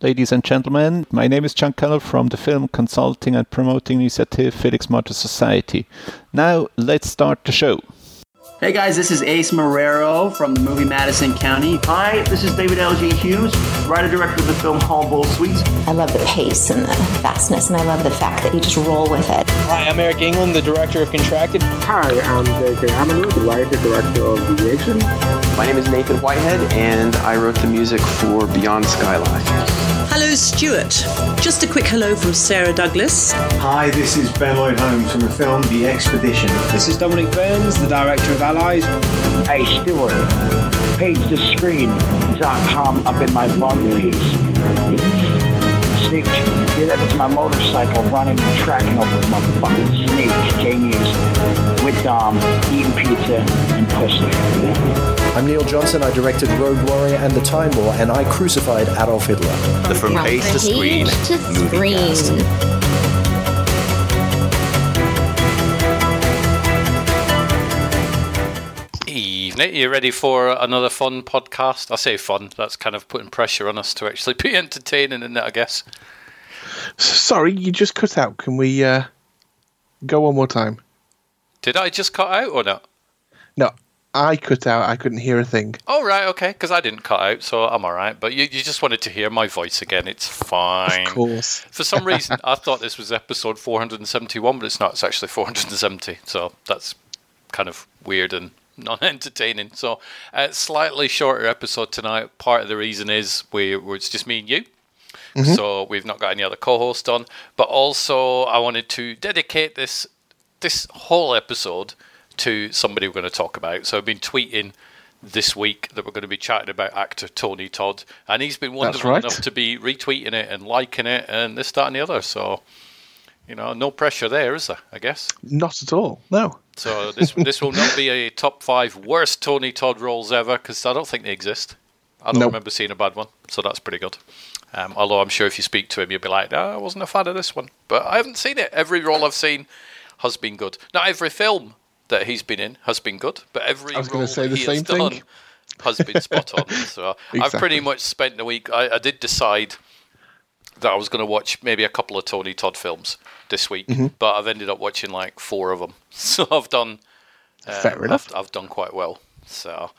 Ladies and gentlemen, my name is John Keller from the Film Consulting and Promoting Initiative Felix Mater Society. Now, let's start the show. Hey guys, this is Ace Marrero from the movie Madison County. Hi, this is David L.G. Hughes, writer director of the film Humboldt Suites. I love the pace and the fastness, and I love the fact that you just roll with it. Hi, I'm Eric England, the director of Contracted. Hi, I'm JJ Amanu, the writer director of Deviation. My name is Nathan Whitehead, and I wrote the music for Beyond Skyline. Hello, Stuart. Just a quick hello from Sarah Douglas. Hi, this is Ben Lloyd Holmes from the film The Expedition. This is Dominic Burns, the director of Allies. Hey, Stuart. PageTheScreen.com up in my bum piece. Sneak, get up to my motorcycle running and tracking over with my fucking snake. Jamie's with Dom, eating pizza and pussy. I'm Neil Johnson. I directed Rogue Warrior and The Time War, and I crucified Adolf Hitler. The From Page to Screen to movie screen. Evening. You ready for another fun podcast? I say fun. That's kind of putting pressure on us to actually be entertaining in it, I guess. Sorry, you just cut out. Can we uh, go one more time? Did I just cut out or not? No, I cut out. I couldn't hear a thing. Oh, right, okay, because I didn't cut out, so I'm all right. But you, you just wanted to hear my voice again. It's fine. Of course. For some reason, I thought this was episode 471, but it's not. It's actually 470. So that's kind of weird and non entertaining. So, uh, slightly shorter episode tonight. Part of the reason is we, it's just me and you. Mhm. So we've not got any other co-host on, but also I wanted to dedicate this this whole episode to somebody we're going to talk about. So I've been tweeting this week that we're going to be chatting about actor Tony Todd, and he's been wonderful right. enough to be retweeting it and liking it and this, that, and the other. So you know, no pressure there, is there? I guess. Not at all. No. So this this will not be a top five worst Tony Todd roles ever because I don't think they exist. I don't Nope. remember seeing a bad one, so that's pretty good. Um, although I'm sure if you speak to him, you'll be like, "No, I wasn't a fan of this one," but I haven't seen it. Every role I've seen has been good. Not every film that he's been in has been good, but every I was role say the he same has thing. done has been spot on. So I've pretty much spent the week. I, I did decide that I was going to watch maybe a couple of Tony Todd films this week, Mhm. but I've ended up watching like four of them. So I've done. um, Fair enough. I've, I've done quite well. So.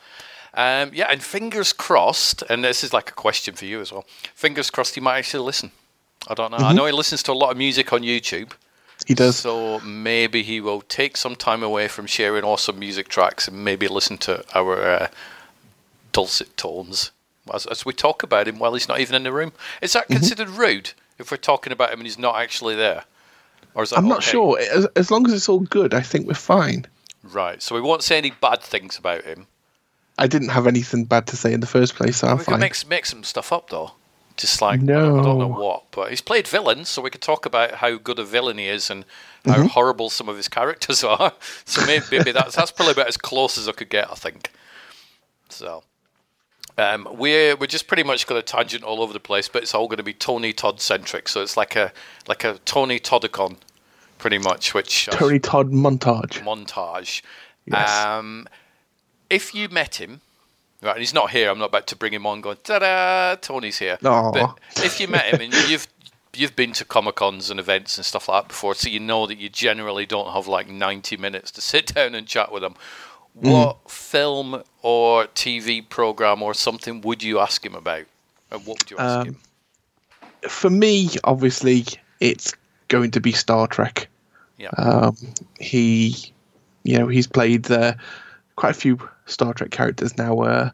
Um, yeah, and fingers crossed, and this is like a question for you as well. Fingers crossed he might actually listen. I don't know. I Mhm. know he listens to a lot of music on YouTube. He does. So maybe he will take some time away from sharing awesome music tracks and maybe listen to our uh, dulcet tones as, as we talk about him while he's not even in the room. Is Mm-hmm. that considered rude if we're talking about him and he's not actually there? Or is that I'm not okay? sure. As, as long as it's all good, I think we're fine. Right. So we won't say any bad things about him. I didn't have anything bad to say in the first place, so I'm we fine. make, make some stuff up though. Just like I, don't, I don't know what, but he's played villains, so we could talk about how good a villain he is and how Mhm. horrible some of his characters are. So maybe, maybe that's that's probably about as close as I could get, I think. So um, we're we're just pretty much going to tangent all over the place, but it's all going to be Tony Todd centric. So it's like a like a Tony Toddicon, pretty much, which uh, Tony Todd montage. montage. Yes. Um, if you met him, right, and he's not here, I'm not about to bring him on going, ta-da, Tony's here. Aw. But if you met him and you've you've been to Comic Cons and events and stuff like that before, so you know that you generally don't have like 90 minutes to sit down and chat with him. What film or TV program or something would you ask him about? And what would you ask Um, him? For me, obviously, it's going to be Star Trek. Yeah. Um, he, you know, he's played uh, quite a few Star Trek characters now were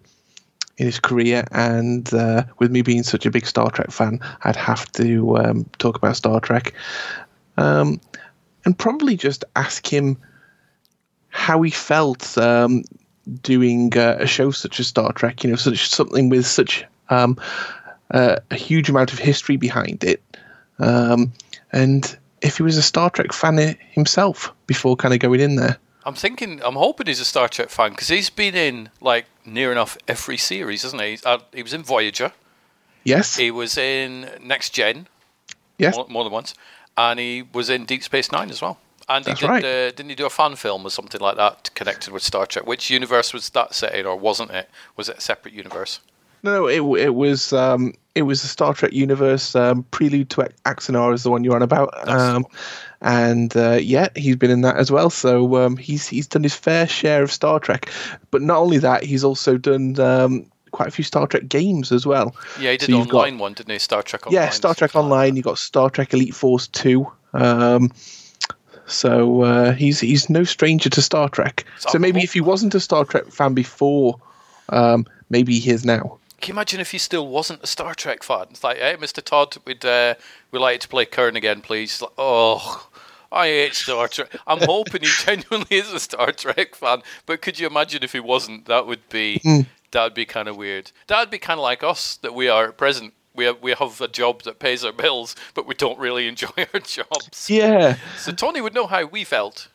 in his career, and uh, with me being such a big Star Trek fan, I'd have to um, talk about Star Trek, um, and probably just ask him how he felt um, doing uh, a show such as Star Trek. You know, such something with such uh, a huge amount of history behind it, um, and if he was a Star Trek fan himself before kind of going in there. I'm thinking, I'm hoping he's a Star Trek fan because he's been in like near enough every series, hasn't he? Uh, he was in Voyager. Yes. He was in Next Gen. Yes. More, more than once, and he was in Deep Space Nine as well. And That's he did, right. uh, didn't he do a fan film or something like that connected with Star Trek? Which universe was that set in, or wasn't it? Was it a separate universe? No, no, it it was um, it was the Star Trek universe. Um, Prelude to Axanar is the one you're on about, um, and uh, yeah, he's been in that as well. So um, he's he's done his fair share of Star Trek. But not only that, he's also done um, quite a few Star Trek games as well. Yeah, he did So an you've got- online one, didn't he? Star Trek Online. Yeah, Star Trek Online. You got Star Trek Elite Force Two. Um, so uh, he's he's no stranger to Star Trek. So maybe if he wasn't a Star Trek fan before, um, maybe he is now. Can you imagine if he still wasn't a Star Trek fan? It's like, hey, Mr. Todd, we'd uh, we'd like you to play Kurn again, please. Like, oh, I hate Star Trek. I'm hoping he genuinely is a Star Trek fan, but could you imagine if he wasn't? That would be Mm. that would be kind of weird. That would be kind of like us that we are at present. We have, we have a job that pays our bills, but we don't really enjoy our jobs. Yeah. So Tony would know how we felt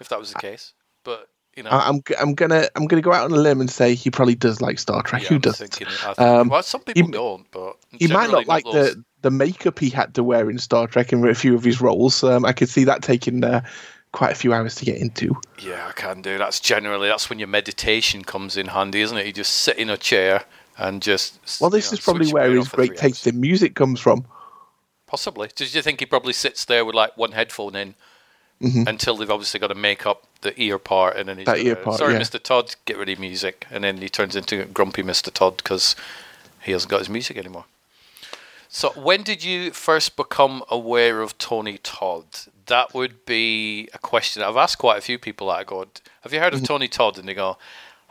if that was the case. But you know, I- I'm g- I'm gonna I'm gonna go out on a limb and say he probably does like Star Trek. Yeah, Who thinking- Um, well, some people he- don't, but He might not like those- the the makeup he had to wear in Star Trek in a few of his roles. Um, I could see that taking uh, quite a few hours to get into. Yeah, I can do. That's generally that's when your meditation comes in handy, isn't it? You just sit in a chair and just. Well, this you know, is probably where his great taste in music comes from. Possibly. Did you think he probably sits there with like one headphone in Mhm. until they've obviously got to make up the ear part, and then he's That ear part, Sorry, yeah. Mr. Todd, get rid of music, and then he turns into grumpy Mr. Todd because he hasn't got his music anymore. So, when did you first become aware of Tony Todd? That would be a question I've asked quite a few people. That I go, "Have you heard of Tony Todd?" And they go,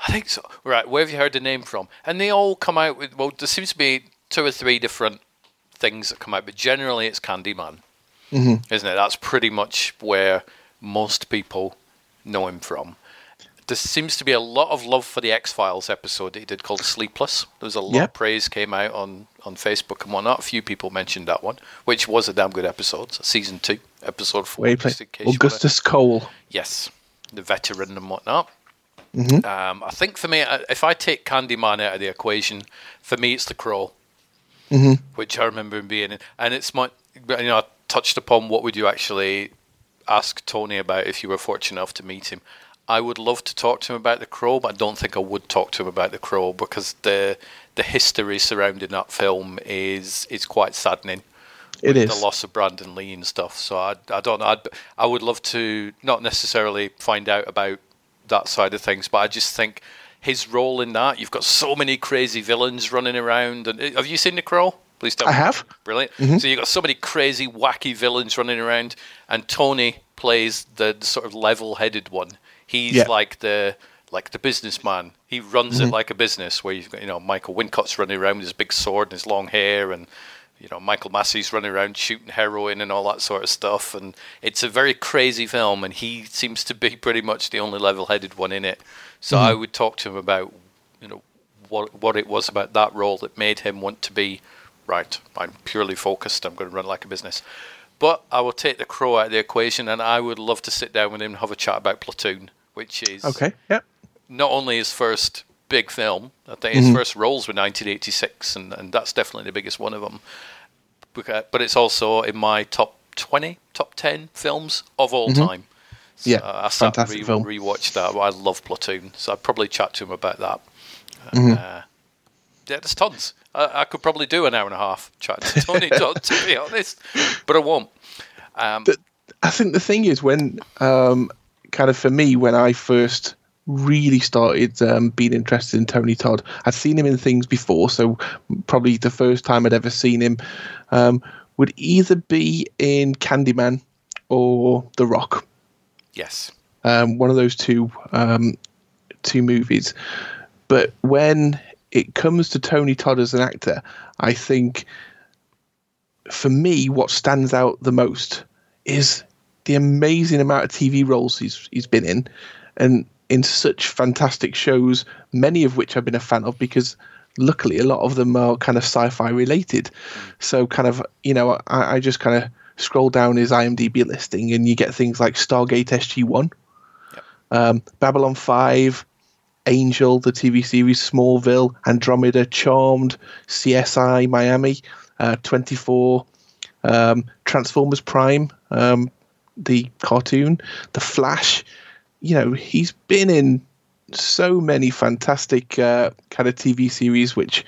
"I think so." Right, where have you heard the name from? And they all come out with well, there seems to be two or three different things that come out, but generally it's Candyman, Mhm. isn't it? That's pretty much where most people know him from. There seems to be a lot of love for the X Files episode that he did called Sleepless. There was a lot Yep. of praise came out on, on Facebook and whatnot. A few people mentioned that one, which was a damn good episode. So season two, episode four. Where he just played in case you Augustus Cole. Yes, the veteran and whatnot. Mhm. Um, I think for me, if I take Candyman out of the equation, for me it's The Crow, Mhm. which I remember him being in, and it's my, you know, touched upon what would you actually ask Tony about if you were fortunate enough to meet him. I would love to talk to him about The Crow, but I don't think I would talk to him about The Crow because the the history surrounding that film is is quite saddening. It is. the loss of Brandon Lee and stuff. So I, I don't know. I'd, I would love to not necessarily find out about that side of things, but I just think his role in that. You've got so many crazy villains running around. And have you seen The Crow? Please tell I me. have. Brilliant. Mhm. So you've got so many crazy, wacky villains running around, and Tony plays the sort of level-headed one. He's Yeah. like the like the businessman. He runs Mhm. it like a business. Where you've got you know Michael Wincott's running around with his big sword and his long hair, and you know Michael Massee's running around shooting heroin and all that sort of stuff. And it's a very crazy film, and he seems to be pretty much the only level-headed one in it. So Mhm. I would talk to him about you know what what it was about that role that made him want to be right. I'm purely focused. I'm going to run like a business. But I will take the crow out of the equation, and I would love to sit down with him and have a chat about Platoon, which is Okay. Yeah. not only his first big film. I think his Mhm. first roles were 1986, and, and that's definitely the biggest one of them. But it's also in my top 20, top 10 films of all Mhm. time. Yeah, I sat and fantastic re- film. rewatched that. I love Platoon, so I'd probably chat to him about that. Mhm. Uh, yeah, there's tons. I, I could probably do an hour and a half chatting to Tony Todd, to be honest, but I won't. Um, I think the thing is when, um, kind of for me, when I first really started um, being interested in Tony Todd, I'd seen him in things before, so probably the first time I'd ever seen him um, would either be in Candyman or The Rock. yes. um, one of those two um, two movies. But when it comes to Tony Todd as an actor, I think for me, what stands out the most is the amazing amount of TV roles he's he's been in, and in such fantastic shows, many of which I've been a fan of because luckily, a lot of them are kind of sci-fi related. So, kind of, you know, I, I just kind of scroll down his IMDb listing, and you get things like Stargate SG One, um, Babylon Five, Angel, the TV series, Smallville, Andromeda, Charmed, CSI Miami, uh, 24, um, Transformers Prime, um, the cartoon, The Flash. You know, he's been in so many fantastic uh, kind of TV series, which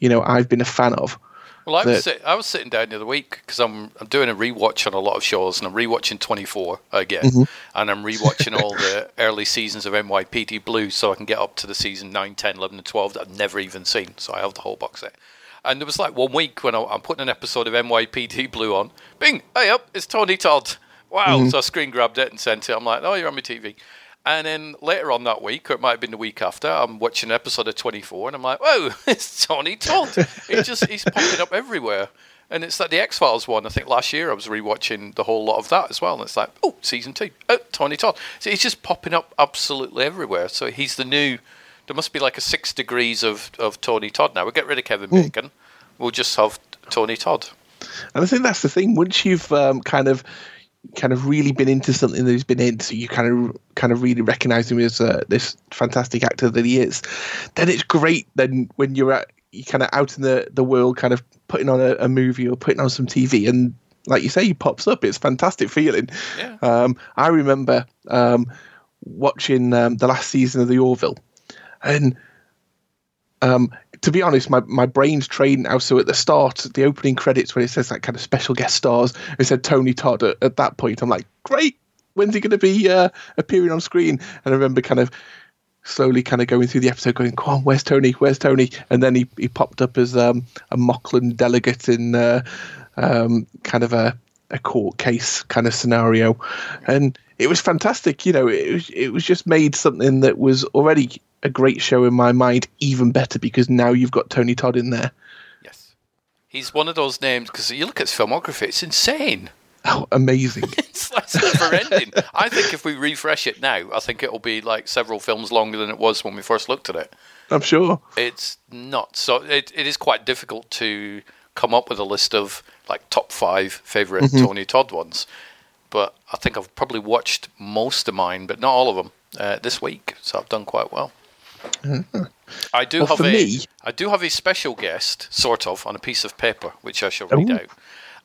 you know I've been a fan of. Well, I was, sit, I was sitting down the other week because I'm I'm doing a rewatch on a lot of shows, and I'm rewatching 24 again, mm-hmm. and I'm rewatching all the early seasons of NYPD Blue, so I can get up to the season 9, 10, 11, and 12 that I've never even seen. So I have the whole box set. And there was like one week when I, am putting an episode of NYPD Blue on. Bing, hey up, it's Tony Todd. Wow! Mm-hmm. So I screen grabbed it and sent it. I'm like, oh, you're on my TV. And then later on that week, or it might have been the week after, I'm watching an episode of 24, and I'm like, "Whoa, it's Tony Todd!" he just he's popping up everywhere. And it's like the X Files one. I think last year I was rewatching the whole lot of that as well. And it's like, oh, season two, oh, Tony Todd. So he's just popping up absolutely everywhere. So he's the new. There must be like a six degrees of, of Tony Todd now. We'll get rid of Kevin. Bacon. Mm. We'll just have Tony Todd. And I think that's the thing. Once you've um, kind of kind of really been into something that he's been in, so you kind of kind of really recognise him as uh, this fantastic actor that he is, then it's great. Then when you're at you kind of out in the the world, kind of putting on a, a, movie or putting on some TV, and like you say, he pops up. It's fantastic feeling. Yeah. Um, I remember um, watching um, the last season of The Orville, and um, to be honest, my, my brain's trained now. So at the start, the opening credits, when it says that kind of special guest stars, it said Tony Todd. At, at that point, I'm like, great. When's he going to be uh, appearing on screen? And I remember kind of slowly kind of going through the episode, going, "Come on, where's Tony? Where's Tony?" And then he, he popped up as um, a Moclan delegate in uh, um, kind of a, a court case kind of scenario, and it was fantastic. You know, it was it was just made something that was already a great show in my mind even better because now you've got Tony Todd in there. Yes, he's one of those names because you look at his filmography; it's insane. Oh, amazing! it's like never ending. I think if we refresh it now, I think it'll be like several films longer than it was when we first looked at it. I'm sure it's not. So it it is quite difficult to come up with a list of like top five favorite mm-hmm. Tony Todd ones. But I think I've probably watched most of mine, but not all of them uh, this week. So I've done quite well. I do well, have a me, I do have a special guest, sort of, on a piece of paper, which I shall read Ooh. out.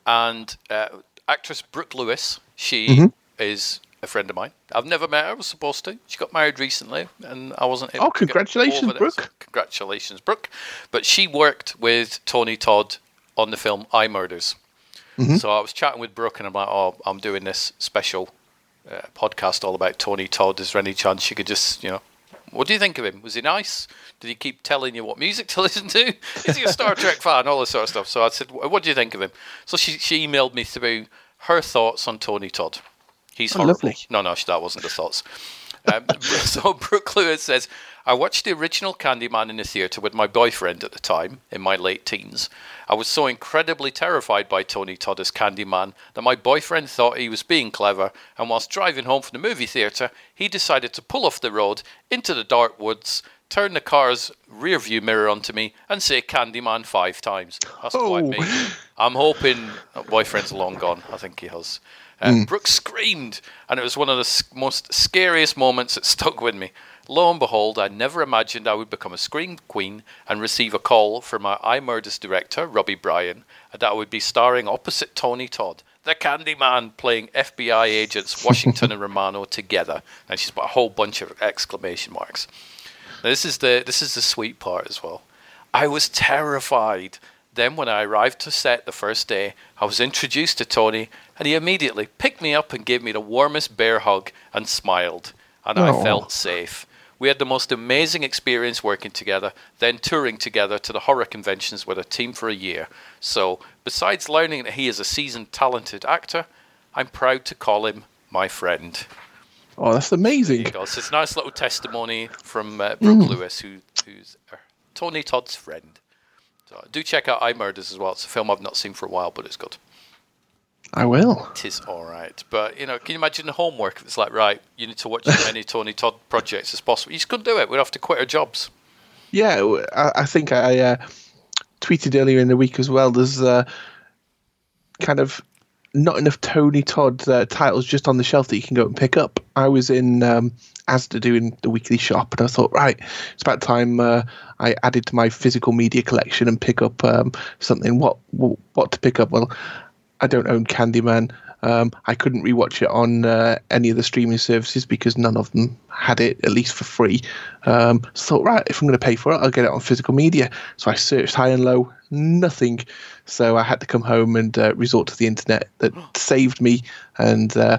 And uh, actress Brooke Lewis, she mm-hmm. is a friend of mine. I've never met her. I was supposed to. She got married recently, and I wasn't able. Oh, congratulations, Brooke! Congratulations, Brooke. But she worked with Tony Todd on the film iMurders. Mm-hmm. So I was chatting with Brooke, and I'm like, "Oh, I'm doing this special uh, podcast all about Tony Todd. Is there any chance you could just, you know, what do you think of him? Was he nice? Did he keep telling you what music to listen to? Is he a Star Trek fan? All this sort of stuff. So I said, "What do you think of him?" So she she emailed me through her thoughts on Tony Todd. He's oh, horrible. Lovely. No, no, that wasn't the thoughts. Um, so Brooke Lewis says, I watched the original Candyman in the theatre with my boyfriend at the time, in my late teens. I was so incredibly terrified by Tony Todd as Candyman that my boyfriend thought he was being clever, and whilst driving home from the movie theatre, he decided to pull off the road into the dark woods, turn the car's rear view mirror onto me, and say Candyman five times. That's oh. quite me. I'm hoping boyfriend's long gone. I think he has. Uh, mm. Brooke screamed, and it was one of the most scariest moments that stuck with me. Lo and behold, I never imagined I would become a scream queen and receive a call from my iMurders director, Robin Bain, and that I would be starring opposite Tony Todd, the Candyman, playing FBI agents Washington and Romano together. And she's put a whole bunch of exclamation marks. Now, this is the this is the sweet part as well. I was terrified then, when I arrived to set the first day, I was introduced to Tony, and he immediately picked me up and gave me the warmest bear hug and smiled, and Aww. I felt safe. We had the most amazing experience working together, then touring together to the horror conventions with a team for a year. So, besides learning that he is a seasoned, talented actor, I'm proud to call him my friend. Oh, that's amazing. So it's a nice little testimony from uh, Brooke mm. Lewis, who, who's uh, Tony Todd's friend. So do check out iMurders as well. It's a film I've not seen for a while, but it's good. I will. It is all right, but you know, can you imagine the homework? If it's like, right, you need to watch as many Tony Todd projects as possible. You just couldn't do it. We'd have to quit our jobs. Yeah, I, I think I uh, tweeted earlier in the week as well. There's uh, kind of not enough Tony Todd uh, titles just on the shelf that you can go and pick up. I was in um, Asda doing the weekly shop, and I thought, right, it's about time uh, I added to my physical media collection and pick up um, something. What, what to pick up? Well, I don't own Candyman. Um, I couldn't rewatch it on uh, any of the streaming services because none of them had it, at least for free. Um, so thought, right, if I'm going to pay for it, I'll get it on physical media. So I searched high and low, nothing. So I had to come home and uh, resort to the internet. That saved me. And uh,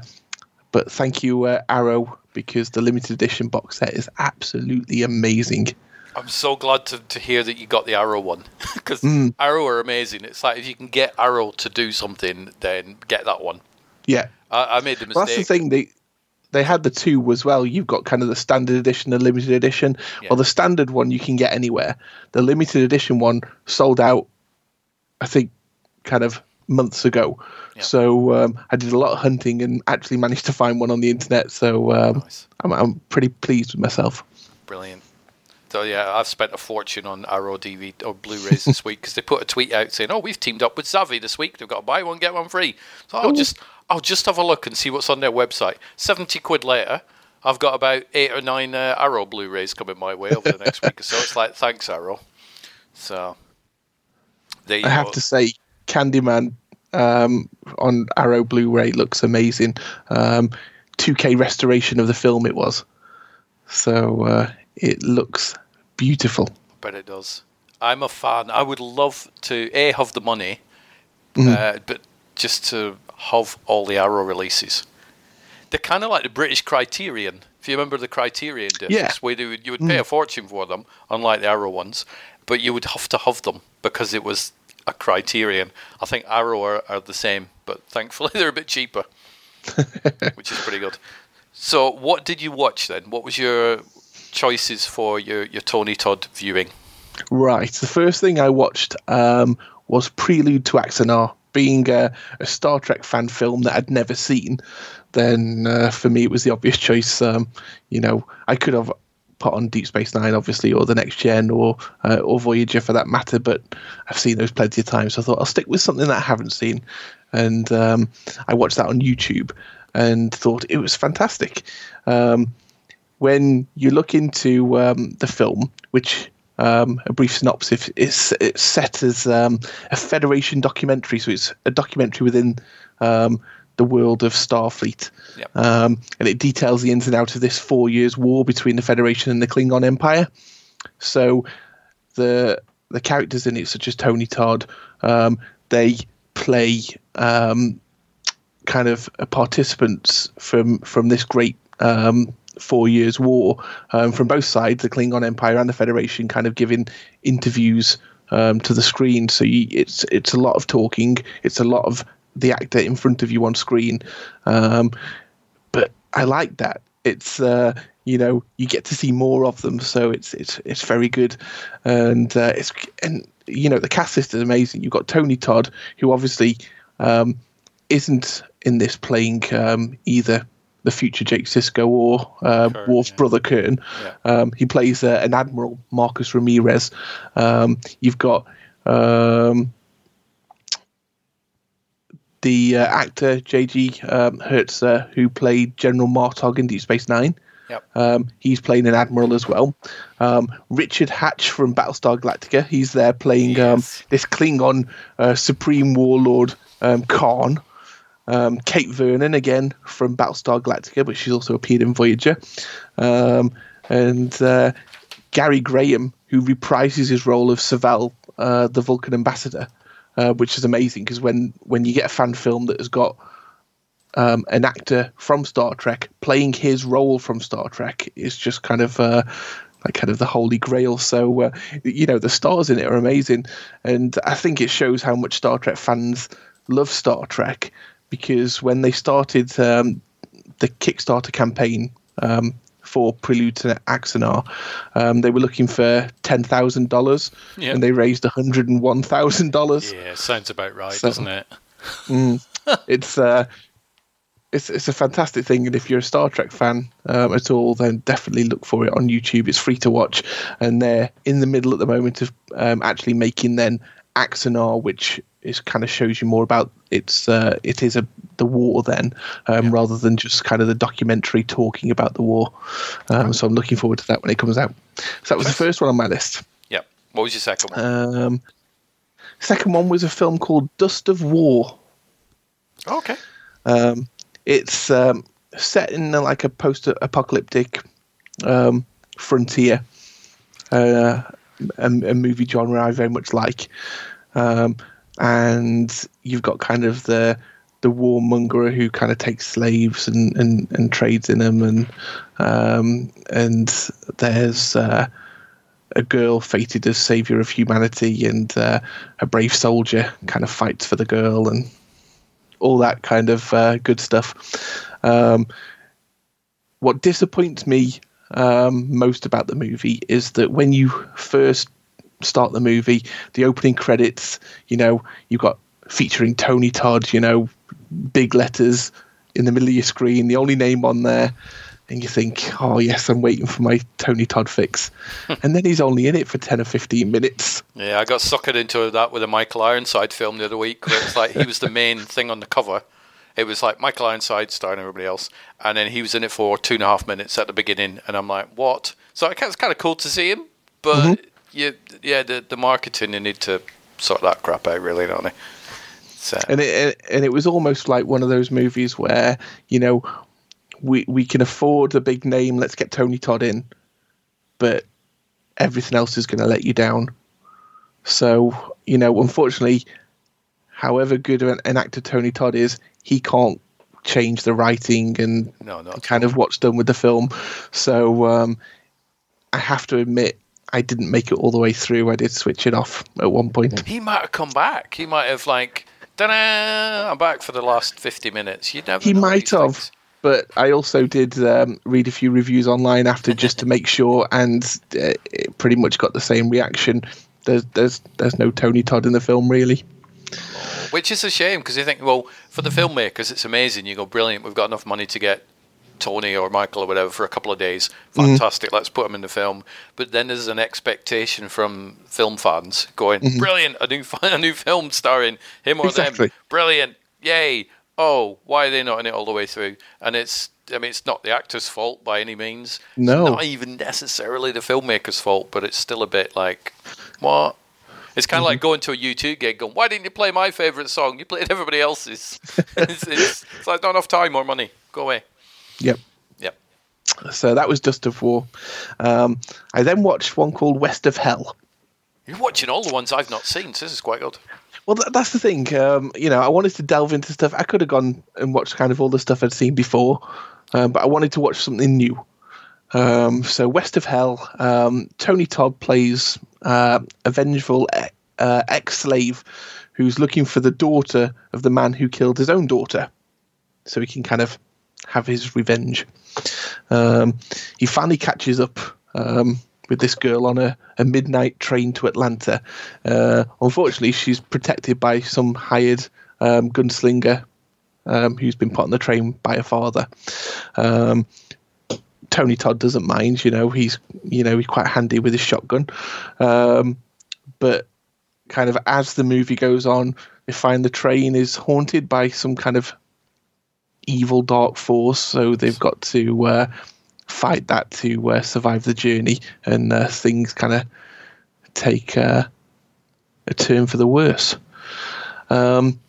but thank you, uh, Arrow, because the limited edition box set is absolutely amazing. I'm so glad to, to hear that you got the Arrow one because Mm. Arrow are amazing. It's like if you can get Arrow to do something, then get that one. Yeah. I, I made the mistake. Well, that's the thing. They they had the two as well. You've got kind of the standard edition, the limited edition. Well, the standard one you can get anywhere. The limited edition one sold out, I think, kind of months ago. So um, I did a lot of hunting and actually managed to find one on the internet. So um, I'm, I'm pretty pleased with myself. Brilliant. So yeah, I've spent a fortune on Arrow DVD or Blu-rays this week because they put a tweet out saying, "Oh, we've teamed up with Zavvi this week. They've got to buy one get one free." So I'll just I'll just have a look and see what's on their website. Seventy quid later, I've got about eight or nine uh, Arrow Blu-rays coming my way over the next week or so. It's like thanks Arrow. So I have to say, Candyman um, on Arrow Blu-ray looks amazing. Um, 2K restoration of the film it was, so uh, it looks beautiful. but it does. I'm a fan. I would love to a have the money, Mhm. uh, but just to have all the Arrow releases. They're kind of like the British Criterion. If you remember the Criterion discs, Yeah. where they would, you would pay a Mm. fortune for them, unlike the Arrow ones, but you would have to have them because it was a Criterion. I think Arrow are, are the same, but thankfully they're a bit cheaper, which is pretty good. So, what did you watch then? What was your choices for your, your Tony Todd viewing? Right. The first thing I watched um, was Prelude to Axanar. Being a, a Star Trek fan film that I'd never seen, then uh, for me it was the obvious choice. Um, you know, I could have put on Deep Space Nine, obviously, or the Next Gen, or uh, or Voyager for that matter. But I've seen those plenty of times. So I thought I'll stick with something that I haven't seen, and um, I watched that on YouTube and thought it was fantastic. Um, when you look into um, the film, which um, a brief synopsis is it's set as um, a Federation documentary, so it's a documentary within um, the world of Starfleet, um, and it details the ins and outs of this four years war between the Federation and the Klingon Empire. So the the characters in it, such as Tony Todd, um, they play um, kind of participants from from this great um, four years war um, from both sides, the Klingon Empire and the Federation, kind of giving interviews um, to the screen. So you, it's it's a lot of talking. It's a lot of the actor in front of you on screen. Um, but I like that. It's uh, you know you get to see more of them, so it's it's it's very good, and uh, it's and you know the cast list is amazing. You've got Tony Todd, who obviously um, isn't in this playing um, either the future Jake Sisko or uh, Worf's brother Kurn. Um, he plays uh, an admiral, Marcus Ramirez. Um, you've got um, the uh, actor J.G. Um, Hertzler, who played General Martok in Deep Space Nine. Yep. Um, he's playing an admiral as well. Um, Richard Hatch from Battlestar Galactica. He's there playing um, this Klingon uh, Supreme Warlord um, Kharn. Um, Kate Vernon again from Battlestar Galactica, but she's also appeared in Voyager. Um, and uh, Gary Graham, who reprises his role of Soval, uh, the Vulcan ambassador, uh, which is amazing because when when you get a fan film that has got um, an actor from Star Trek playing his role from Star Trek, it's just kind of uh, like kind of the holy grail. So uh, you know the stars in it are amazing, and I think it shows how much Star Trek fans love Star Trek because when they started um, the Kickstarter campaign um, for Prelude to Axanar, um, they were looking for ten thousand dollars, Yeah. and they raised one hundred and one thousand dollars. Yeah, sounds about right, So- doesn't it? Mm. it's uh, it's it's a fantastic thing, and if you're a Star Trek fan um, at all, then definitely look for it on YouTube. It's free to watch, and they're in the middle at the moment of um, actually making then Axanar, which is kind of shows you more about it's uh, it is a the war then, um, yeah. rather than just kind of the documentary talking about the war. Um, so I'm looking forward to that when it comes out. So that was the first one on my list. Yeah. What was your second one? Um, second one was a film called Dust of War. Okay. Um, it's um, set in uh, like a post-apocalyptic um, frontier, uh, a, a, movie genre I very much like, um, and you've got kind of the the warmonger who kind of takes slaves and, and, and trades in them, and um, and there's uh, a girl fated as savior of humanity, and uh, a brave soldier kind of fights for the girl, and all that kind of uh, good stuff. Um, what disappoints me um, most about the movie is that when you first start the movie, the opening credits, you know, you've got featuring Tony Todd, you know, big letters in the middle of your screen, the only name on there and you think, oh yes, I'm waiting for my Tony Todd fix, and then he's only in it for ten or fifteen minutes. Yeah, I got suckered into that with a Michael Ironside film the other week. Where it's like he was the main thing on the cover. It was like Michael Ironside starring everybody else, and then he was in it for two and a half minutes at the beginning, and I'm like, what? So it's kind of cool to see him, but mm-hmm. You, yeah, the the marketing they need to sort that crap out, really, don't they? So. And it and it was almost like one of those movies where you know we we can afford a big name. Let's get Tony Todd in, but everything else is going to let you down. So you know, unfortunately, however good an, an actor Tony Todd is, he can't change the writing and no, kind of what's done with the film. So um, I have to admit, I didn't make it all the way through. I did switch it off at one point. He might have come back. He might have like, da I'm back for the last fifty minutes. You never. He might have. Things but I also did um, read a few reviews online after just to make sure, and uh, it pretty much got the same reaction. There's there's there's no Tony Todd in the film really. Which is a shame because you think, well, for the filmmakers, it's amazing. You go, brilliant. We've got enough money to get Tony or Michael or whatever for a couple of days. Mm-hmm. Fantastic. Mm-hmm. Let's put them in the film. But then there's an expectation from film fans going, mm-hmm. brilliant. A new a new film starring him or exactly. them. Brilliant. Yay oh, why are they not in it all the way through? And it's, I mean, it's not the actor's fault by any means. No. It's not even necessarily the filmmaker's fault, but it's still a bit like, what? It's kind of mm-hmm. like going to a U2 gig going, why didn't you play my favourite song? You played everybody else's. it's, it's, it's, like, not enough time or money. Go away. Yep. Yep. So that was Dust of War. Um, I then watched one called West of Hell. You're watching all the ones I've not seen, so this is quite good. Well, that's the thing. Um, you know, I wanted to delve into stuff. I could have gone and watched kind of all the stuff I'd seen before, um, but I wanted to watch something new. Um, so, West of Hell, um, Tony Todd plays uh, a vengeful uh, ex slave who's looking for the daughter of the man who killed his own daughter. So he can kind of have his revenge. Um, he finally catches up um, with this girl on a, a midnight train to Atlanta. Uh, unfortunately, she's protected by some hired um, gunslinger um, who's been put on the train by her father. Um, Tony Todd doesn't mind, you know, he's you know he's quite handy with his shotgun. Um, but kind of as the movie goes on, they find the train is haunted by some kind of evil dark force, so they've got to uh, fight that to uh, survive the journey, and uh, things kind of take uh, a turn for the worse. Um,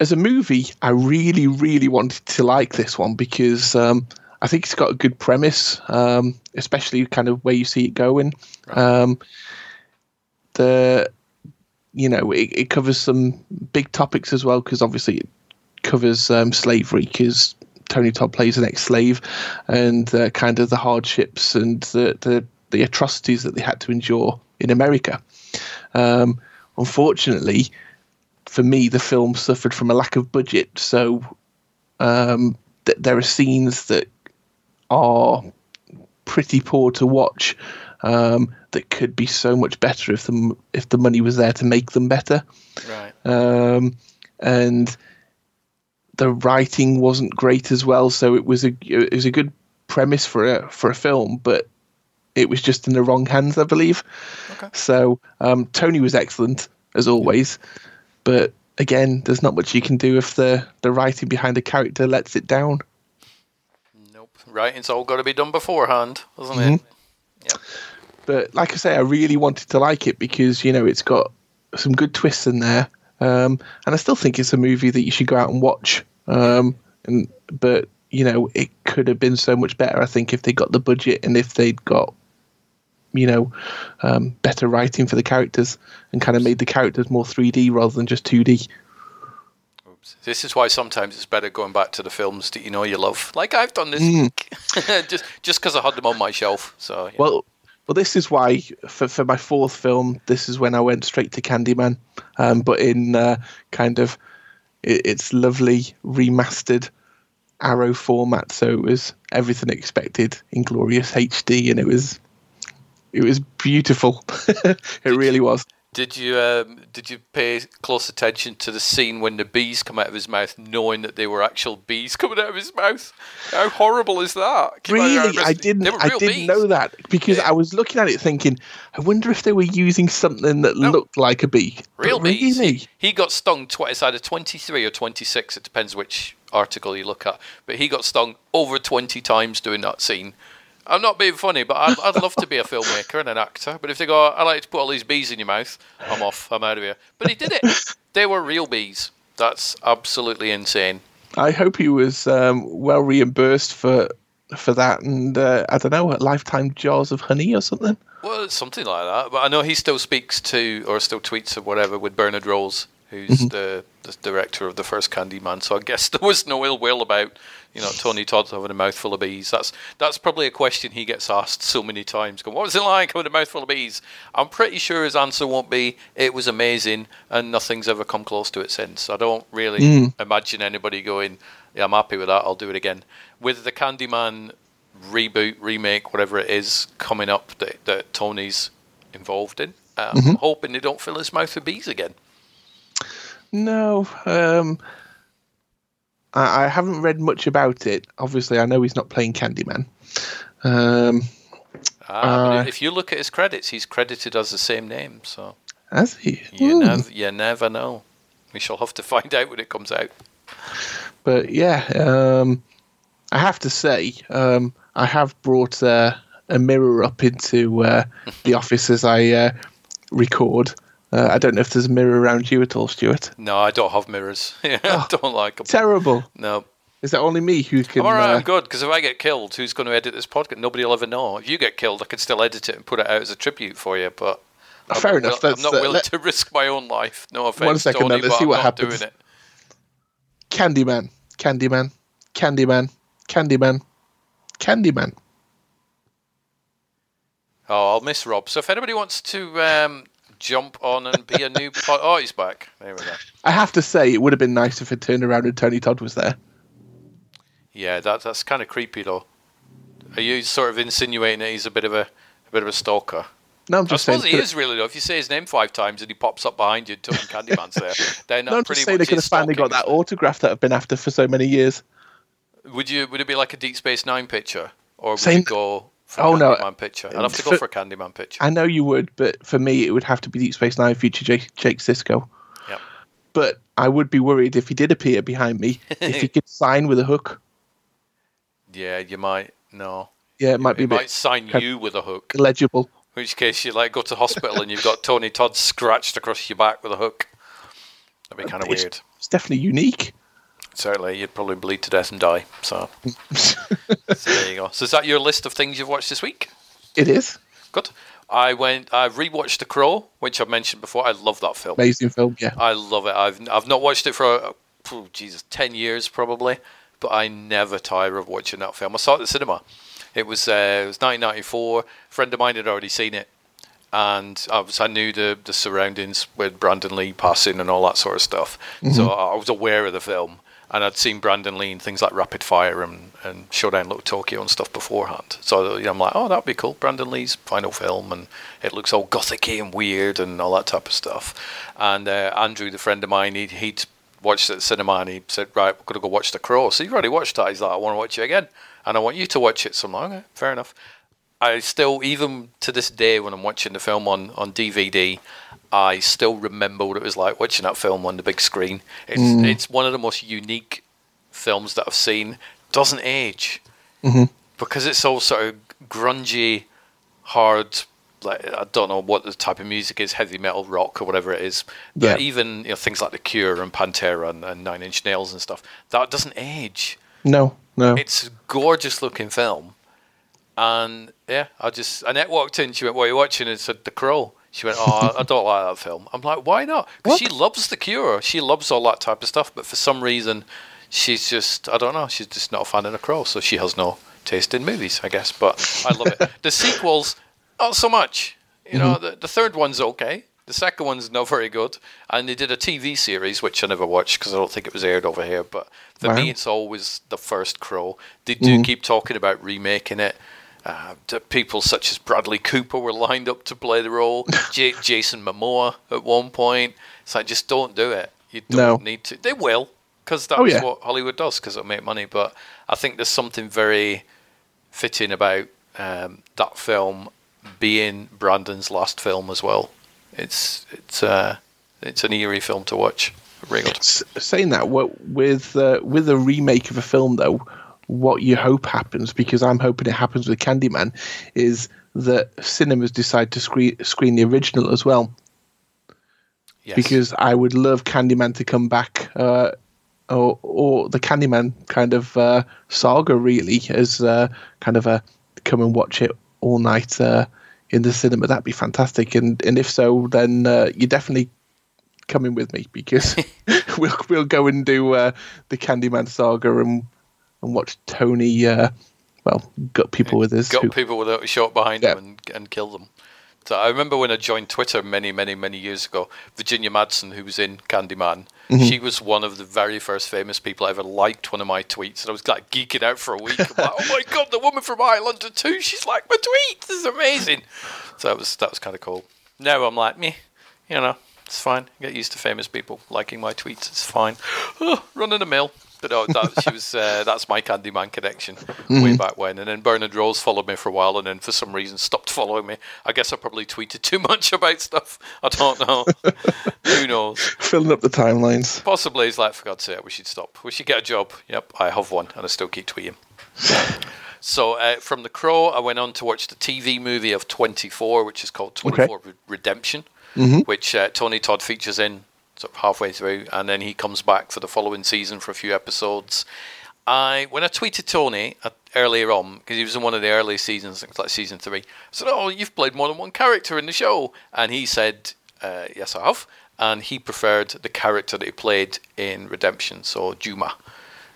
as a movie, I really, really wanted to like this one because um, I think it's got a good premise, um, especially kind of where you see it going. Um, the you know it, it, covers some big topics as well because obviously it covers um, slavery because Tony Todd plays an ex-slave, and uh, kind of the hardships and the, the, the atrocities that they had to endure in America. Um, unfortunately, for me, the film suffered from a lack of budget, so um, th- there are scenes that are pretty poor to watch. Um, that could be so much better if the if the money was there to make them better. Right. Um, and the writing wasn't great as well. So it was a it was a good premise for a for a film, but it was just in the wrong hands, I believe. Okay. So um, Tony was excellent as always, but again, there's not much you can do if the the writing behind the character lets it down. Nope, writing's all got to be done beforehand, doesn't mm-hmm. it? Yeah. But like I say, I really wanted to like it because you know it's got some good twists in there, um, and I still think it's a movie that you should go out and watch. Um, and but you know it could have been so much better. I think if they got the budget and if they'd got you know um, better writing for the characters and kind of made the characters more 3D rather than just 2D. This is why sometimes it's better going back to the films that you know you love, like I've done this mm. just just because I had them on my shelf. So well, well, this is why for for my fourth film, this is when I went straight to Candyman, um, but in uh, kind of it, it's lovely remastered Arrow format. So it was everything expected in glorious HD, and it was it was beautiful. it really was. Did you um, did you pay close attention to the scene when the bees come out of his mouth, knowing that they were actual bees coming out of his mouth? How horrible is that? really, I didn't. I didn't bees. know that because yeah. I was looking at it thinking, I wonder if they were using something that no. looked like a bee. Real but bees. Really? He, he, got stung twice. It's either twenty three or twenty six. It depends which article you look at. But he got stung over twenty times doing that scene I'm not being funny, but I'd, I'd love to be a filmmaker and an actor. But if they go, I like to put all these bees in your mouth, I'm off. I'm out of here. But he did it. They were real bees. That's absolutely insane. I hope he was um, well reimbursed for for that, and uh, I don't know, lifetime jars of honey or something. Well, something like that. But I know he still speaks to or still tweets or whatever with Bernard Rose, who's mm-hmm. the, the director of the first Candyman. So I guess there was no ill will about you know, Tony Todd having a mouthful of bees. That's that's probably a question he gets asked so many times. Going, what was it like having a mouthful of bees? I'm pretty sure his answer won't be, it was amazing, and nothing's ever come close to it since. I don't really mm. imagine anybody going, yeah, I'm happy with that. I'll do it again. With the Candyman reboot, remake, whatever it is coming up that, that Tony's involved in, um, mm-hmm. I'm hoping they don't fill his mouth with bees again. No. Um, I, I, haven't read much about it. Obviously, I know he's not playing Candyman. Um, ah, uh, if you look at his credits, he's credited as the same name. So has he? You, nev- you never know. We shall have to find out when it comes out. But yeah, um, I have to say, um, I have brought uh, a mirror up into uh, the office as I uh, record. Uh, I don't know if there's a mirror around you at all, Stuart. No, I don't have mirrors. yeah, oh, I don't like them. Terrible. No. Is that only me who can? I'm all right, uh, I'm good because if I get killed, who's going to edit this podcast? Nobody will ever know. If you get killed, I can still edit it and put it out as a tribute for you. But oh, fair I'm enough. Will, I'm not willing let, to risk my own life. No offense, one second, Tony, let's see what happens. Doing it. Candyman, Candyman, Candyman, Candyman, Candyman. Oh, I'll miss Rob. So if anybody wants to um, jump on and be a new. Po- oh, he's back. There we go. I have to say, it would have been nice if it turned around and Tony Todd was there. Yeah, that that's kind of creepy though. Are you sort of insinuating that he's a bit of a, a bit of a stalker? No, I'm just I suppose saying. he is really though. If you say his name five times and he pops up behind you, and Tony Candyman's there. Then no, I'm just saying they could have finally got that autograph that I've been after for so many years. Would you? Would it be like a Deep Space Nine picture, or would Same, you go oh no, Candyman picture. I'd have to go for, a Candyman picture. I know you would, but for me, it would have to be Deep Space Nine future Jake, Jake Sisko. Yeah. But I would be worried if he did appear behind me, if he could sign with a hook. Yeah, you might. No. Yeah, it might be. It might sign you with a hook. Legible. In which case, you like go to hospital and you've got Tony Todd scratched across your back with a hook. That'd be kind of weird. It's definitely unique. Certainly, you'd probably bleed to death and die. So. so there you go. So is that your list of things you've watched this week? It is. Good. I went. I rewatched The Crow, which I've mentioned before. I love that film. Amazing film. Yeah. I love it. I've I've not watched it for oh, Jesus ten years probably, but I never tire of watching that film. I saw it at the cinema. It was uh, it was 1994. A friend of mine had already seen it, and I was I knew the the surroundings with Brandon Lee passing and all that sort of stuff. Mm-hmm. So I was aware of the film and I'd seen Brandon Lee in things like Rapid Fire and, and Showdown Little Tokyo and stuff beforehand. So you know, I'm like, oh, that'd be cool. Brandon Lee's final film, and it looks all gothicy and weird and all that type of stuff. And uh, Andrew, the friend of mine, he'd, he'd watched it at the cinema, and he said, "Right, we're going to go watch The Crow." So you've already watched that. He's like, "I want to watch it again, and I want you to watch it." So I'm like, "Okay, fair enough." I still, even to this day, when I'm watching the film on, on DVD, I still remember what it was like watching that film on the big screen. It's Mm. it's one of the most unique films that I've seen. Doesn't age Mhm. because it's all sort of grungy, hard. Like I don't know what the type of music is, heavy metal, rock, or whatever it is. But Yeah. even you know things like The Cure and Pantera and, and Nine Inch Nails and stuff that doesn't age. No, no. It's a gorgeous looking film. And yeah, I just Annette walked in. She went, "What are you watching?" And said, "The Crow." She went, "Oh, I don't like that film." I'm like, "Why not?" Because she loves The Cure. She loves all that type of stuff. But for some reason, she's just I don't know. She's just not a fan of The Crow, so she has no taste in movies, I guess. But I love it. the sequels, not so much. You know, the, the third one's okay. The second one's not very good. And they did a TV series, which I never watched because I don't think it was aired over here. But for Wow. me, it's always the first Crow. They do Mhm. keep talking about remaking it. Uh, people such as Bradley Cooper were lined up to play the role. J- Jason Momoa at one point. It's like just don't do it. You don't No. need to. They will because that's Oh, yeah. what Hollywood does because it'll make money. But I think there's something very fitting about um, that film being Brandon's last film as well. It's it's uh, it's an eerie film to watch. S- saying that, what with uh, with a remake of a film though, what you hope happens because I'm hoping it happens with Candyman, is that cinemas decide to screen screen the original as well. Yes. Because I would love Candyman to come back, uh, or or the Candyman kind of uh, saga really as uh, kind of a come and watch it all night uh, in the cinema. That'd be fantastic. And and if so, then uh, you definitely coming with me because we'll we'll go and do uh, the Candyman saga and and watch Tony. Uh, well, got people with his got who- people with a shot behind them and, and kill them. So I remember when I joined Twitter many, many, many years ago, Virginia Madsen, who was in Candyman, Mhm. she was one of the very first famous people I ever liked one of my tweets. And I was like geeking out for a week. Like, oh my God, the woman from Highlander 2, she's like my tweet. This is amazing. So that was, that was kind of cool. Now I'm like, me, you know, it's fine. Get used to famous people liking my tweets. It's fine. Oh, running a mill. But no, that, she was. Uh, that's my Candyman connection way Mhm. back when. And then Bernard Rose followed me for a while, and then for some reason stopped following me. I guess I probably tweeted too much about stuff. I don't know. Who knows? filling up the timelines. Possibly he's like, for God's sake, we should stop. We should get a job. Yep, I have one, and I still keep tweeting. so uh, from The Crow, I went on to watch the TV movie of 24, which is called 24 Re- Redemption, Mhm. which uh, Tony Todd features in sort of halfway through, and then he comes back for the following season for a few episodes. I when I tweeted Tony uh, earlier on because he was in one of the early seasons, like season three. I said, "Oh, you've played more than one character in the show," and he said, uh, "Yes, I have." And he preferred the character that he played in Redemption, so Juma.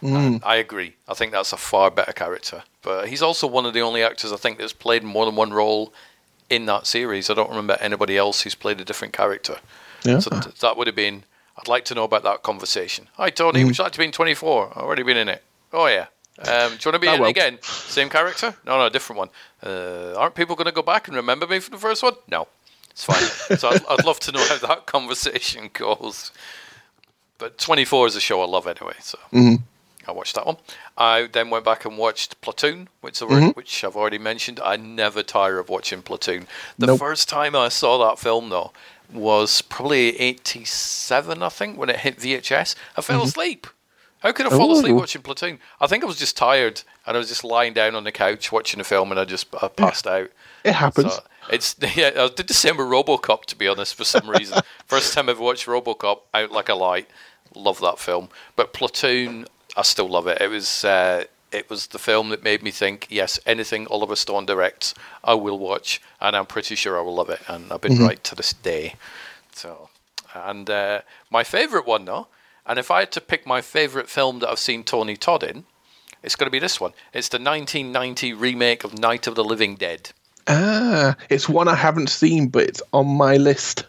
Mm. I agree. I think that's a far better character. But he's also one of the only actors I think that's played more than one role in that series. I don't remember anybody else who's played a different character. Yeah. So th- that would have been. I'd like to know about that conversation. Hi, Tony. Mm. Would you like to be in 24? I've already been in it. Oh, yeah. Um, do you want to be in it again? Same character? No, no, different one. Uh, aren't people going to go back and remember me from the first one? No. It's fine. so I'd, I'd love to know how that conversation goes. But 24 is a show I love anyway, so Mhm. I watched that one. I then went back and watched Platoon, which, I've Mhm. already- which I've already mentioned. I never tire of watching Platoon. The Nope. first time I saw that film, though, was probably 87, I think, when it hit VHS. I fell Mhm. asleep. How could I fall asleep watching Platoon? I think I was just tired and I was just lying down on the couch watching the film and I just I passed out. It happens. So it's yeah, I did the same with RoboCop to be honest for some reason. First time I've watched RoboCop out like a light. Love that film. But Platoon, I still love it. It was uh, it was the film that made me think, yes, anything Oliver Stone directs, I will watch, and I'm pretty sure I will love it. And I've been Mhm. right to this day. So, and uh, my favourite one though, and if I had to pick my favourite film that I've seen Tony Todd in, it's going to be this one. It's the 1990 remake of Night of the Living Dead. Ah, it's one I haven't seen, but it's on my list.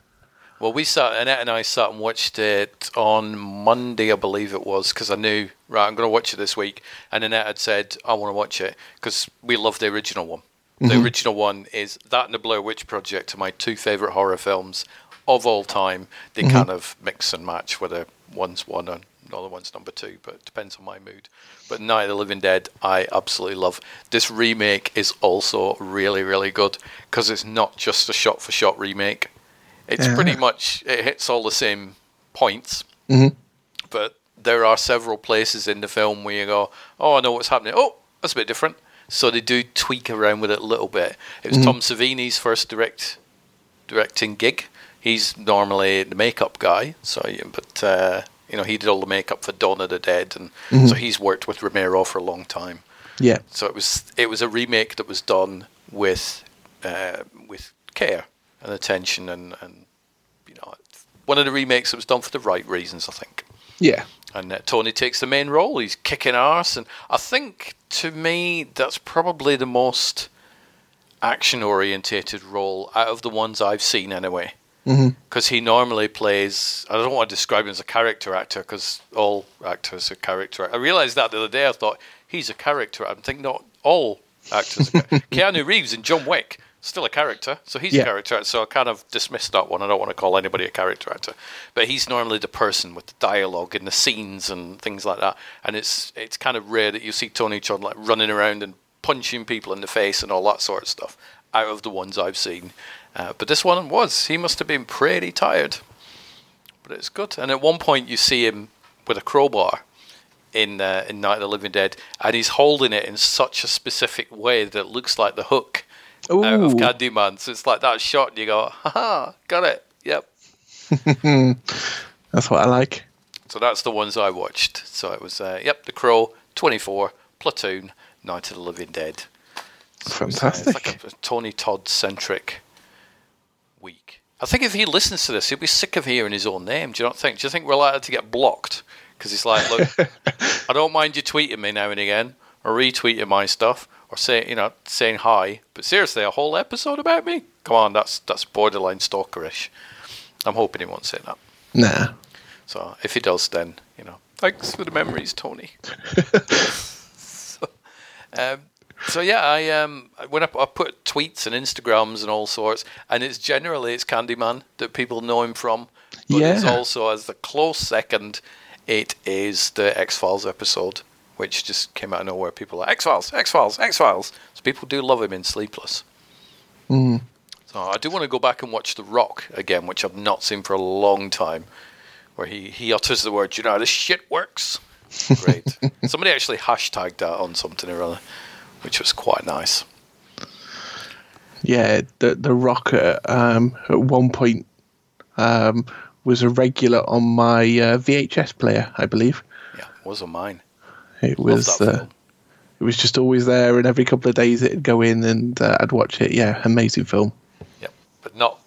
Well, we sat, Annette and I sat and watched it on Monday, I believe it was, because I knew, right, I'm going to watch it this week. And Annette had said, I want to watch it because we love the original one. The Mhm. original one is that and the Blair Witch Project are my two favourite horror films of all time. They Mhm. kind of mix and match a one's one and another one's number two, but it depends on my mood. But Night of the Living Dead, I absolutely love. This remake is also really, really good because it's not just a shot for shot remake. It's Yeah. pretty much, it hits all the same points, Mhm. but there are several places in the film where you go, oh, I know what's happening. Oh, that's a bit different. So they do tweak around with it a little bit. It was Mhm. Tom Savini's first direct directing gig. He's normally the makeup guy, so but uh, you know he did all the makeup for Dawn of the Dead, and Mhm. so he's worked with Romero for a long time. Yeah. So it was it was a remake that was done with uh, with care and attention, and and you know one of the remakes that was done for the right reasons, I think. Yeah. And uh, Tony takes the main role. He's kicking arse, and I think to me that's probably the most action orientated role out of the ones I've seen anyway. Because he normally plays. I don't want to describe him as a character actor because all actors are character. I realized that the other day. I thought he's a character. I'm thinking not all actors. Are Keanu Reeves in John Wick still a character, so he's Yeah. a character. actor. So I kind of dismissed that one. I don't want to call anybody a character actor, but he's normally the person with the dialogue and the scenes and things like that. And it's it's kind of rare that you see Tony Todd like running around and punching people in the face and all that sort of stuff. Out of the ones I've seen, uh, but this one was. He must have been pretty tired, but it's good. And at one point, you see him with a crowbar in uh, in Night of the Living Dead, and he's holding it in such a specific way that it looks like the hook out of Ooh. Candyman. So it's like that shot, and you go, "Ha got it." Yep. That's what I like. So that's the ones I watched. So it was, uh, yep, The Crow, 24, Platoon, Night of the Living Dead. So it's, uh, Fantastic. It's like a Tony Todd centric week. I think if he listens to this, he'll be sick of hearing his own name. Do you not think? Do you think we're likely to get blocked? Because he's like, look, I don't mind you tweeting me now and again, or retweeting my stuff, or saying, you know, saying hi. But seriously, a whole episode about me? Come on, that's that's borderline stalkerish. I'm hoping he won't say that. Nah. So if he does, then you know, thanks for the memories, Tony. so, um, so yeah, I um when I, I put tweets and Instagrams and all sorts, and it's generally it's Candyman that people know him from, but it's Yeah. also as the close second, it is the X Files episode, which just came out of nowhere. People are X Files, X Files, X Files. So people do love him in Sleepless. Mm. So I do want to go back and watch The Rock again, which I've not seen for a long time, where he, he utters the word, you know how this shit works? Great. Somebody actually hashtagged that on something or other, which was quite nice. Yeah, the the Rocker um, at one point um, was a regular on my uh, VHS player, I believe. Yeah, was on mine. It was uh, it was just always there, and every couple of days it'd go in, and uh, I'd watch it. Yeah, amazing film. Yep. But not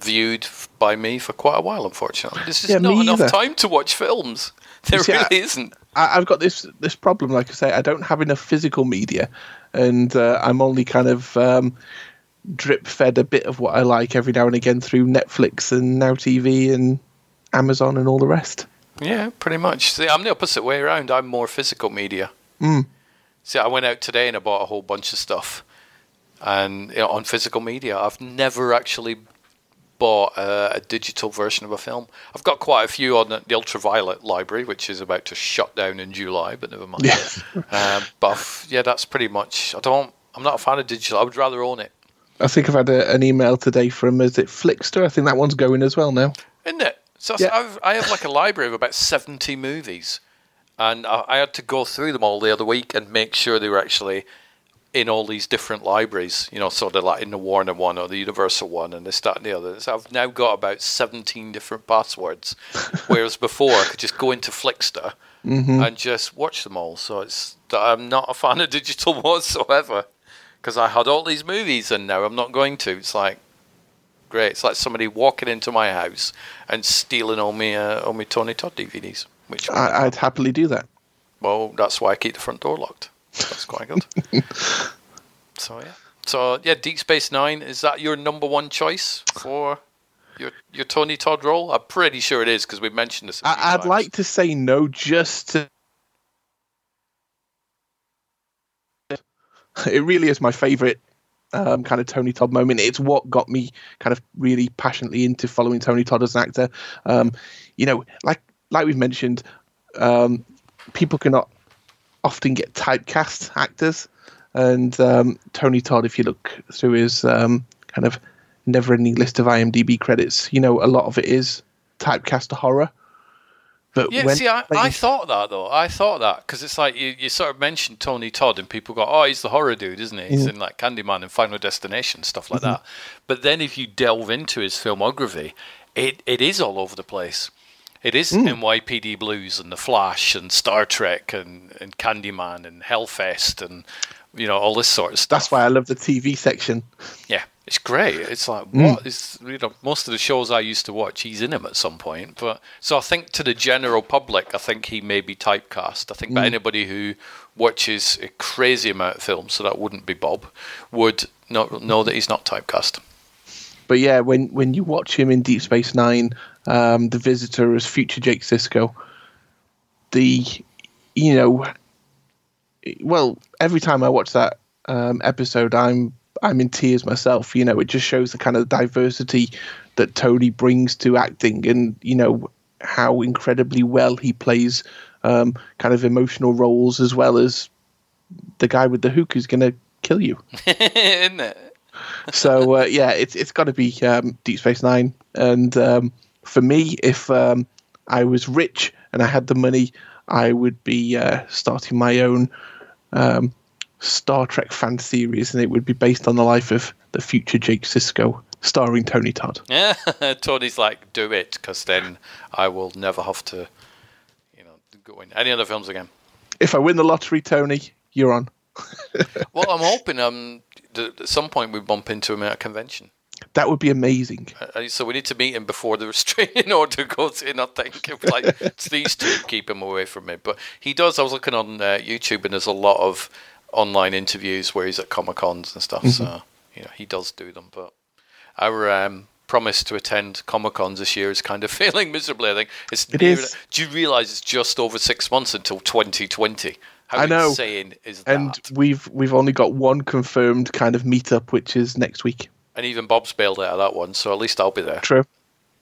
viewed by me for quite a while, unfortunately. There's just Yeah, not enough either. time to watch films. There see, really I- isn't. I, I've got this this problem. Like I say, I don't have enough physical media, and uh, I'm only kind of um, drip fed a bit of what I like every now and again through Netflix and Now TV and Amazon and all the rest. Yeah, pretty much. See, I'm the opposite way around. I'm more physical media. Mm. See, I went out today and I bought a whole bunch of stuff, and you know, on physical media, I've never actually bought a, a digital version of a film. I've got quite a few on the, the Ultraviolet library, which is about to shut down in July, but never mind. um, but I've- yeah, that's pretty much. I don't. I'm not a fan of digital. I would rather own it. I think I've had a, an email today from is it Flixster? I think that one's going as well now. isn't it? So Yeah. I've, I have like a library of about 70 movies, and I, I had to go through them all the other week and make sure they were actually in all these different libraries. You know, so they're like in the Warner one or the Universal one, and this, that, and the other. So I've now got about 17 different passwords, whereas before I could just go into Flixster Mhm. and just watch them all. So it's I'm not a fan of digital whatsoever because I had all these movies and now I'm not going to. It's like great. It's like somebody walking into my house and stealing all my uh, all me Tony Todd DVDs. Which I, I'd happily do that. well, that's why I keep the front door locked. That's quite good. so yeah. So yeah, Deep Space Nine is that your number one choice for your your Tony Todd role? I'm pretty sure it is because we've mentioned this. I, I'd times. like to say no, just to. It really is my favourite um, kind of Tony Todd moment. It's what got me kind of really passionately into following Tony Todd as an actor. Um, you know, like like we've mentioned, um, people cannot often get typecast actors, and um, Tony Todd, if you look through his um, kind of never-ending list of IMDb credits, you know a lot of it is typecast horror. But yeah, see, I, I thought that though. I thought that because it's like you, you sort of mentioned Tony Todd, and people go, "Oh, he's the horror dude, isn't he? He's mm. in like Candyman and Final Destination stuff like mm-hmm. that." But then if you delve into his filmography, it, it is all over the place. It is mm. NYPD Blues and The Flash and Star Trek and, and Candyman and Hellfest and you know all this sort of stuff. That's why I love the TV section. Yeah, it's great. It's like mm. what is you know most of the shows I used to watch, he's in them at some point. But so I think to the general public, I think he may be typecast. I think mm. anybody who watches a crazy amount of films, so that wouldn't be Bob, would not know that he's not typecast. But yeah, when when you watch him in Deep Space Nine, um, the Visitor as future Jake Sisko, the you know, well, every time I watch that um, episode, I'm I'm in tears myself. You know, it just shows the kind of diversity that Tony brings to acting, and you know how incredibly well he plays um, kind of emotional roles as well as the guy with the hook who's going to kill you. Isn't it? so uh, yeah, it's it's got to be um, Deep Space Nine, and um, for me, if um, I was rich and I had the money, I would be uh, starting my own um, Star Trek fan series, and it would be based on the life of the future Jake Sisko, starring Tony Todd. Yeah, Tony's like, do it, because then I will never have to, you know, go in any other films again. If I win the lottery, Tony, you're on. well, I'm hoping um, at some point we bump into him at a convention. That would be amazing. Uh, so we need to meet him before the restraining order goes in. I think like it's these two keep him away from me. But he does. I was looking on uh, YouTube, and there's a lot of online interviews where he's at comic cons and stuff. Mm-hmm. So you know he does do them. But our um, promise to attend comic cons this year is kind of failing miserably. I think it's. It is. Do you realise it's just over six months until 2020? How I know. insane is that? And we've we've only got one confirmed kind of meetup, which is next week. And even Bob's bailed out of that one, so at least I'll be there. True.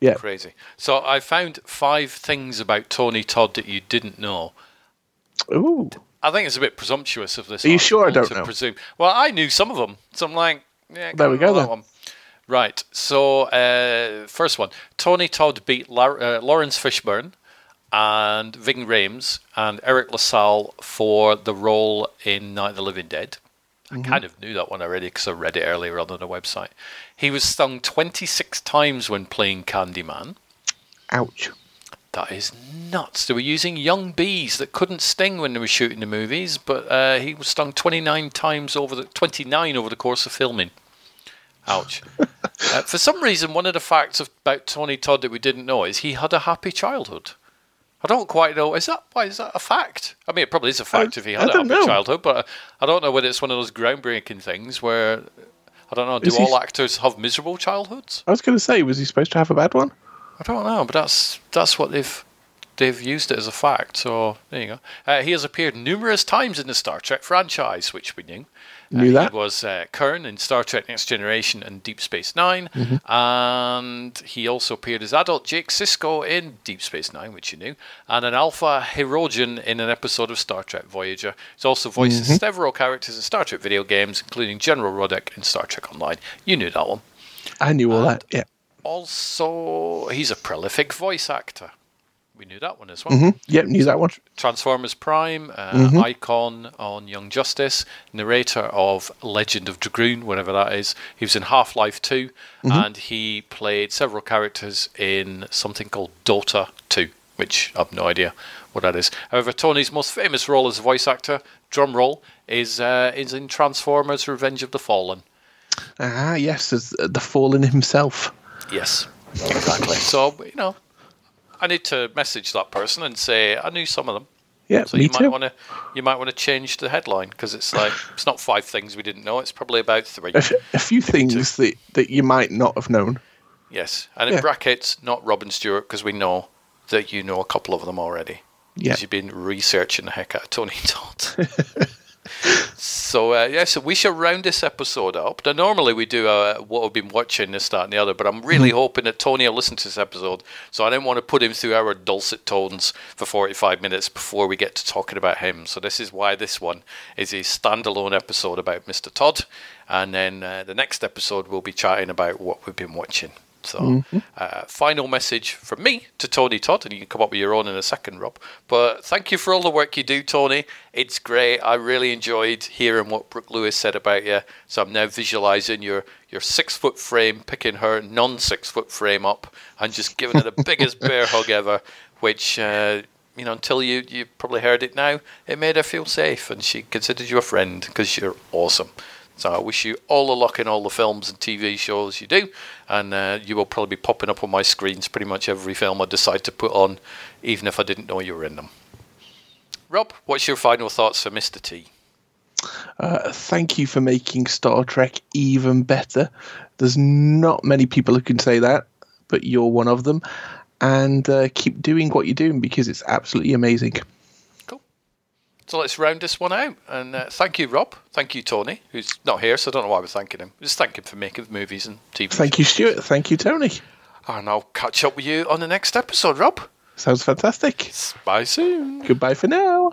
Yeah. Crazy. So I found five things about Tony Todd that you didn't know. Ooh. I think it's a bit presumptuous of this. Are you sure I don't know? Presume. Well, I knew some of them, so I'm like, yeah. There we go then. One. Right. So uh, first one, Tony Todd beat La- uh, Laurence Fishburne and Ving Rhames and Eric LaSalle for the role in Night of the Living Dead. I mm-hmm. kind of knew that one already because I read it earlier on the website. He was stung 26 times when playing Candyman. Ouch. That is nuts. They were using young bees that couldn't sting when they were shooting the movies, but uh, he was stung 29 times over the 29 over the course of filming. Ouch. uh, for some reason, one of the facts about Tony Todd that we didn't know is he had a happy childhood. I don't quite know. Is that why is that a fact? I mean, it probably is a fact I, if he had a happy know. childhood, but I don't know whether it's one of those groundbreaking things where I don't know. Do all actors have miserable childhoods? I was going to say, was he supposed to have a bad one? I don't know, but that's that's what they've they've used it as a fact. So there you go. Uh, he has appeared numerous times in the Star Trek franchise, which we knew. Knew uh, that. He was uh, Kurn in Star Trek Next Generation and Deep Space 9 mm-hmm. And he also appeared as adult Jake Sisko in Deep Space Nine, which you knew, and an Alpha Hirogen in an episode of Star Trek Voyager. He's also voiced mm-hmm. several characters in Star Trek video games, including General Rodek in Star Trek Online. You knew that one. I knew all and that, yeah. Also, he's a prolific voice actor we knew that one as well. Mm-hmm. Yep, knew that one. Transformers Prime, uh, mm-hmm. icon on Young Justice, narrator of Legend of Dragoon, whatever that is. He was in Half Life 2, mm-hmm. and he played several characters in something called Dota 2, which I have no idea what that is. However, Tony's most famous role as a voice actor, drum roll, is uh, is in Transformers: Revenge of the Fallen. Ah, yes, as the Fallen himself. Yes, exactly. so you know, I need to message that person and say I knew some of them. Yeah, so me you too. might want to you might want to change the headline because it's like it's not five things we didn't know. It's probably about three. A, a few things that that you might not have known. Yes, and in yeah. brackets, not Rob and Stuart because we know that you know a couple of them already. Yeah, you've been researching the heck out of Tony Todd. So uh, yeah, so we shall round this episode up. Now, normally we do uh, what we've been watching, this, that, and the other. But I'm really Mm-hmm. hoping that Tony will listen to this episode, so I don't want to put him through our dulcet tones for 45 minutes before we get to talking about him. So this is why this one is a standalone episode about Mr. Todd, and then uh, the next episode we'll be chatting about what we've been watching. So, Mhm. uh, final message from me to Tony Todd, and you can come up with your own in a second, Rob. But thank you for all the work you do, Tony. It's great. I really enjoyed hearing what Brooke Lewis said about you. So I'm now visualizing your your six foot frame, picking her non six foot frame up, and just giving her the biggest bear hug ever. Which uh, you know, until you you probably heard it now, it made her feel safe, and she considered you a friend because you're awesome. So I wish you all the luck in all the films and TV shows you do, and uh, you will probably be popping up on my screens pretty much every film I decide to put on, even if I didn't know you were in them. Rob, what's your final thoughts for Mr. T? Uh, thank you for making Star Trek even better. There's not many people who can say that, but you're one of them. And uh, keep doing what you're doing because it's absolutely amazing. So let's round this one out. And uh, thank you, Rob. Thank you, Tony, who's not here, so I don't know why we're thanking him. Just thank him for making movies and TV. Thank you, Stuart. Thank you, Tony. And I'll catch up with you on the next episode, Rob. Sounds fantastic. Bye soon. Goodbye for now.